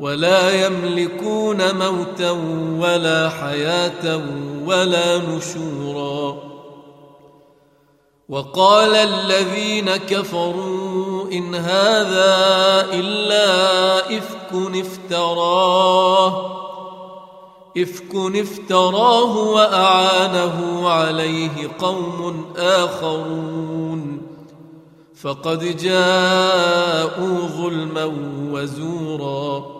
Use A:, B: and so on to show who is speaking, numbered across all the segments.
A: ولا يملكون موتا ولا حياة ولا نشورا. وقال الذين كفروا إن هذا إلا إفك افتراه. إفك افتراه وأعانه عليه قوم آخرون. فقد جاءوا ظلما وزورا.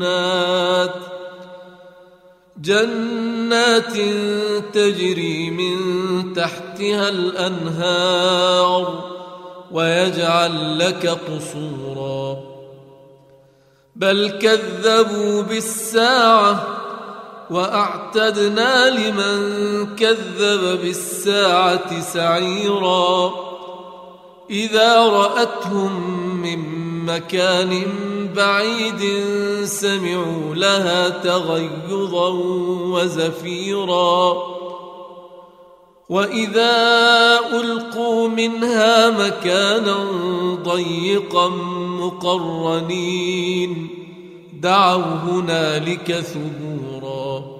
A: جنات جنات تجري من تحتها الأنهار ويجعل لك قصورا. بل كذبوا بالساعة وأعتدنا لمن كذب بالساعة سعيرا. إذا رأتهم من مكان بعيد سمعوا لها تغيظا وزفيرا. وإذا ألقوا منها مكانا ضيقا مقرنين دعوا هنالك ثبورا.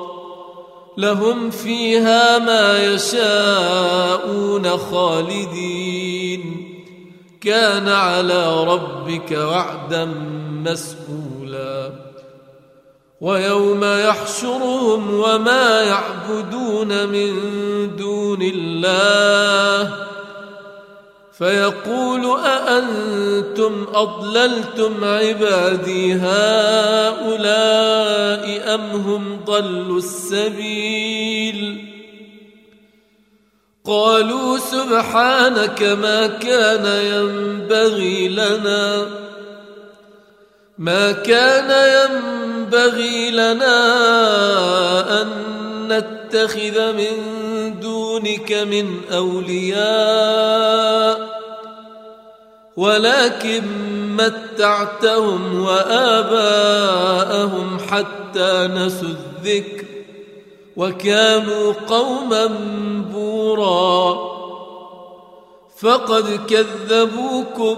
A: لهم فيها ما يشاءون خالدين. كان على ربك وعدا مسئولا ويوم يحشرهم وما يعبدون من دون الله فيقول أأنتم أضللتم عبادي هؤلاء أم هم ضلوا السبيل؟ قالوا سبحانك ما كان ينبغي لنا ما كان ينبغي لنا أن نتخذ من دونك من أولياء ولكن متعتهم وآباءهم حتى نسوا الذكر وكانوا قوما بورا. فقد كذبوكم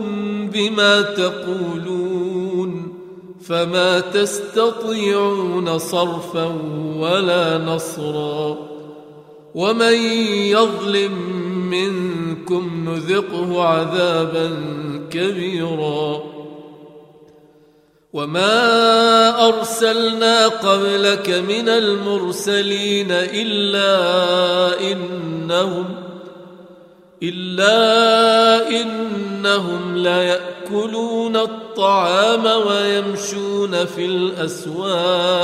A: بما تقولون فما تستطيعون صرفا ولا نصرا. ومن يظلم منكم نذقه عذابا كبيرا وما ارسلنا قبلك من المرسلين الا انهم الا انهم ليأكلون الطعام ويمشون في الاسواق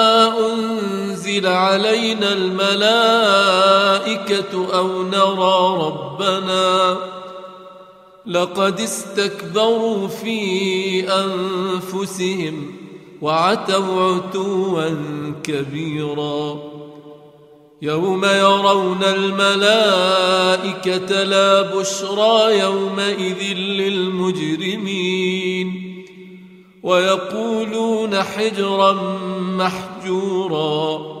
A: أنزل علينا الملائكة أو نرى ربنا لقد استكبروا في أنفسهم وعتوا عتوا كبيرا يوم يرون الملائكة لا بشرى يومئذ للمجرمين ويقولون حجرا محجورا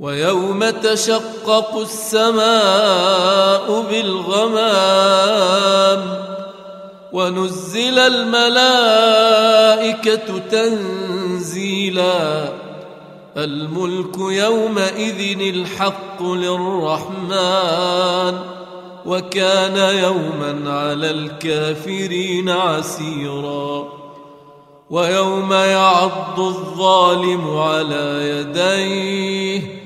A: ويوم تشقق السماء بالغمام ونزل الملائكة تنزيلا الملك يومئذ الحق للرحمن وكان يوما على الكافرين عسيرا ويوم يعض الظالم على يديه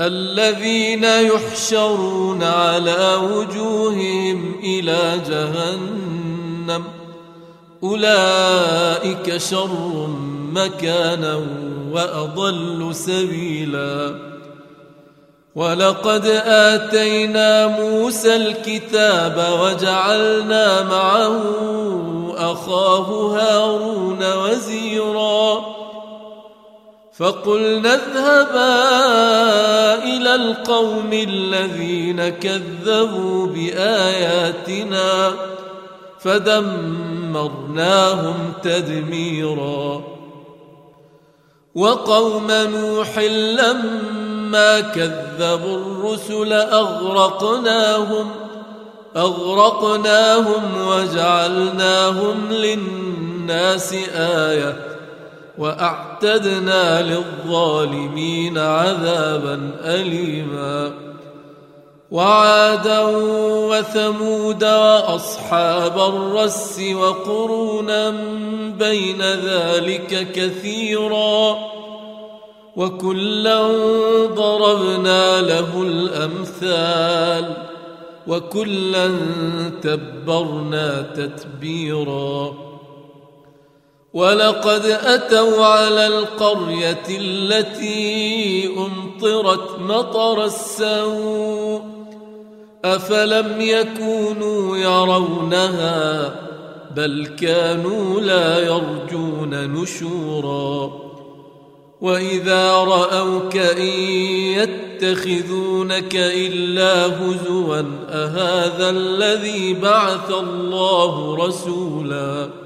A: الذين يحشرون على وجوههم إلى جهنم. أولئك شر مكانا وأضل سبيلا. ولقد آتينا موسى الكتاب وجعلنا معه أخاه هارون وزيرا. فقلنا اذهبا إلى القوم الذين كذبوا بآياتنا فدمرناهم تدميرا. وقوم نوح لما كذبوا الرسل أغرقناهم أغرقناهم وجعلناهم للناس آية. وأعتدنا للظالمين عذابا اليما. وعادا وثمود وأصحاب الرس وقرونا بين ذلك كثيرا. وكلا ضربنا له الأمثال. وكلا تبرنا تتبيرا. ولقد أتوا على القرية التي أمطرت مطر السوء أفلم يكونوا يرونها بل كانوا لا يرجون نشورا وإذا رأوك إن يتخذونك إلا هزوا أهذا الذي بعث الله رسولا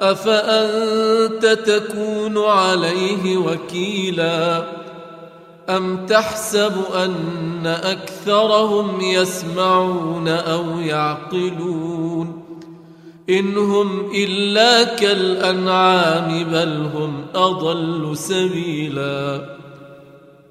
A: أفأنت تكون عليه وكيلا؟ أم تحسب أن أكثرهم يسمعون أو يعقلون؟ إن هم إلا كالأنعام بل هم أضل سبيلا.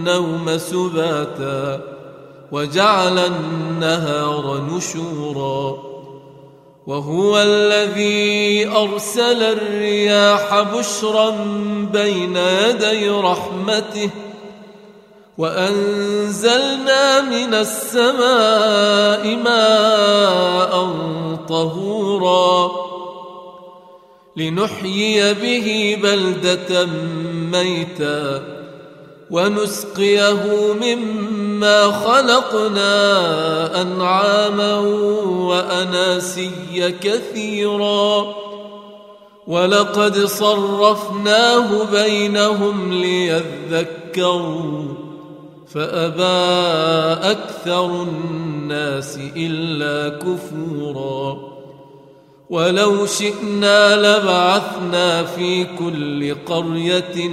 A: والنوم سباتا وجعل النهار نشورا وهو الذي أرسل الرياح بشرا بين يدي رحمته وأنزلنا من السماء ماء طهورا لنحيي به بلدة ميتا ونسقيه مما خلقنا أنعاما وأناسيا كثيرا. ولقد صرفناه بينهم ليذكروا فأبى أكثر الناس إلا كفورا. ولو شئنا لبعثنا في كل قرية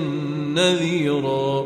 A: نذيرا.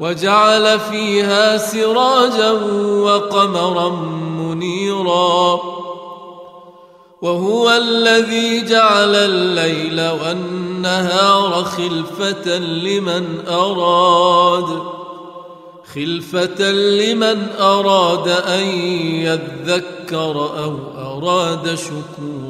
A: وجعل فيها سراجا وقمرا منيرا. وهو الذي جعل الليل والنهار خلفة لمن أراد. خلفة لمن أراد أن يذكر أو أراد شكورا.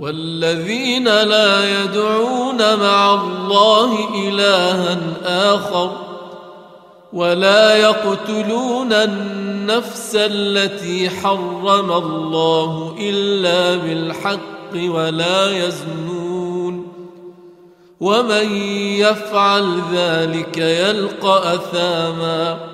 A: والذين لا يدعون مع الله إلها آخر ولا يقتلون النفس التي حرم الله إلا بالحق ولا يزنون ومن يفعل ذلك يلقى أثاما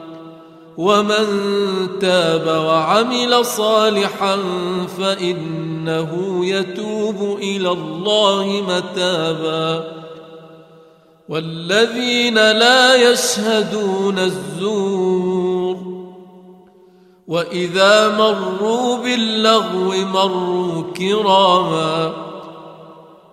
A: ومن تاب وعمل صالحا فإنه يتوب إلى الله متابا. والذين لا يشهدون الزور. وإذا مروا باللغو مروا كراما.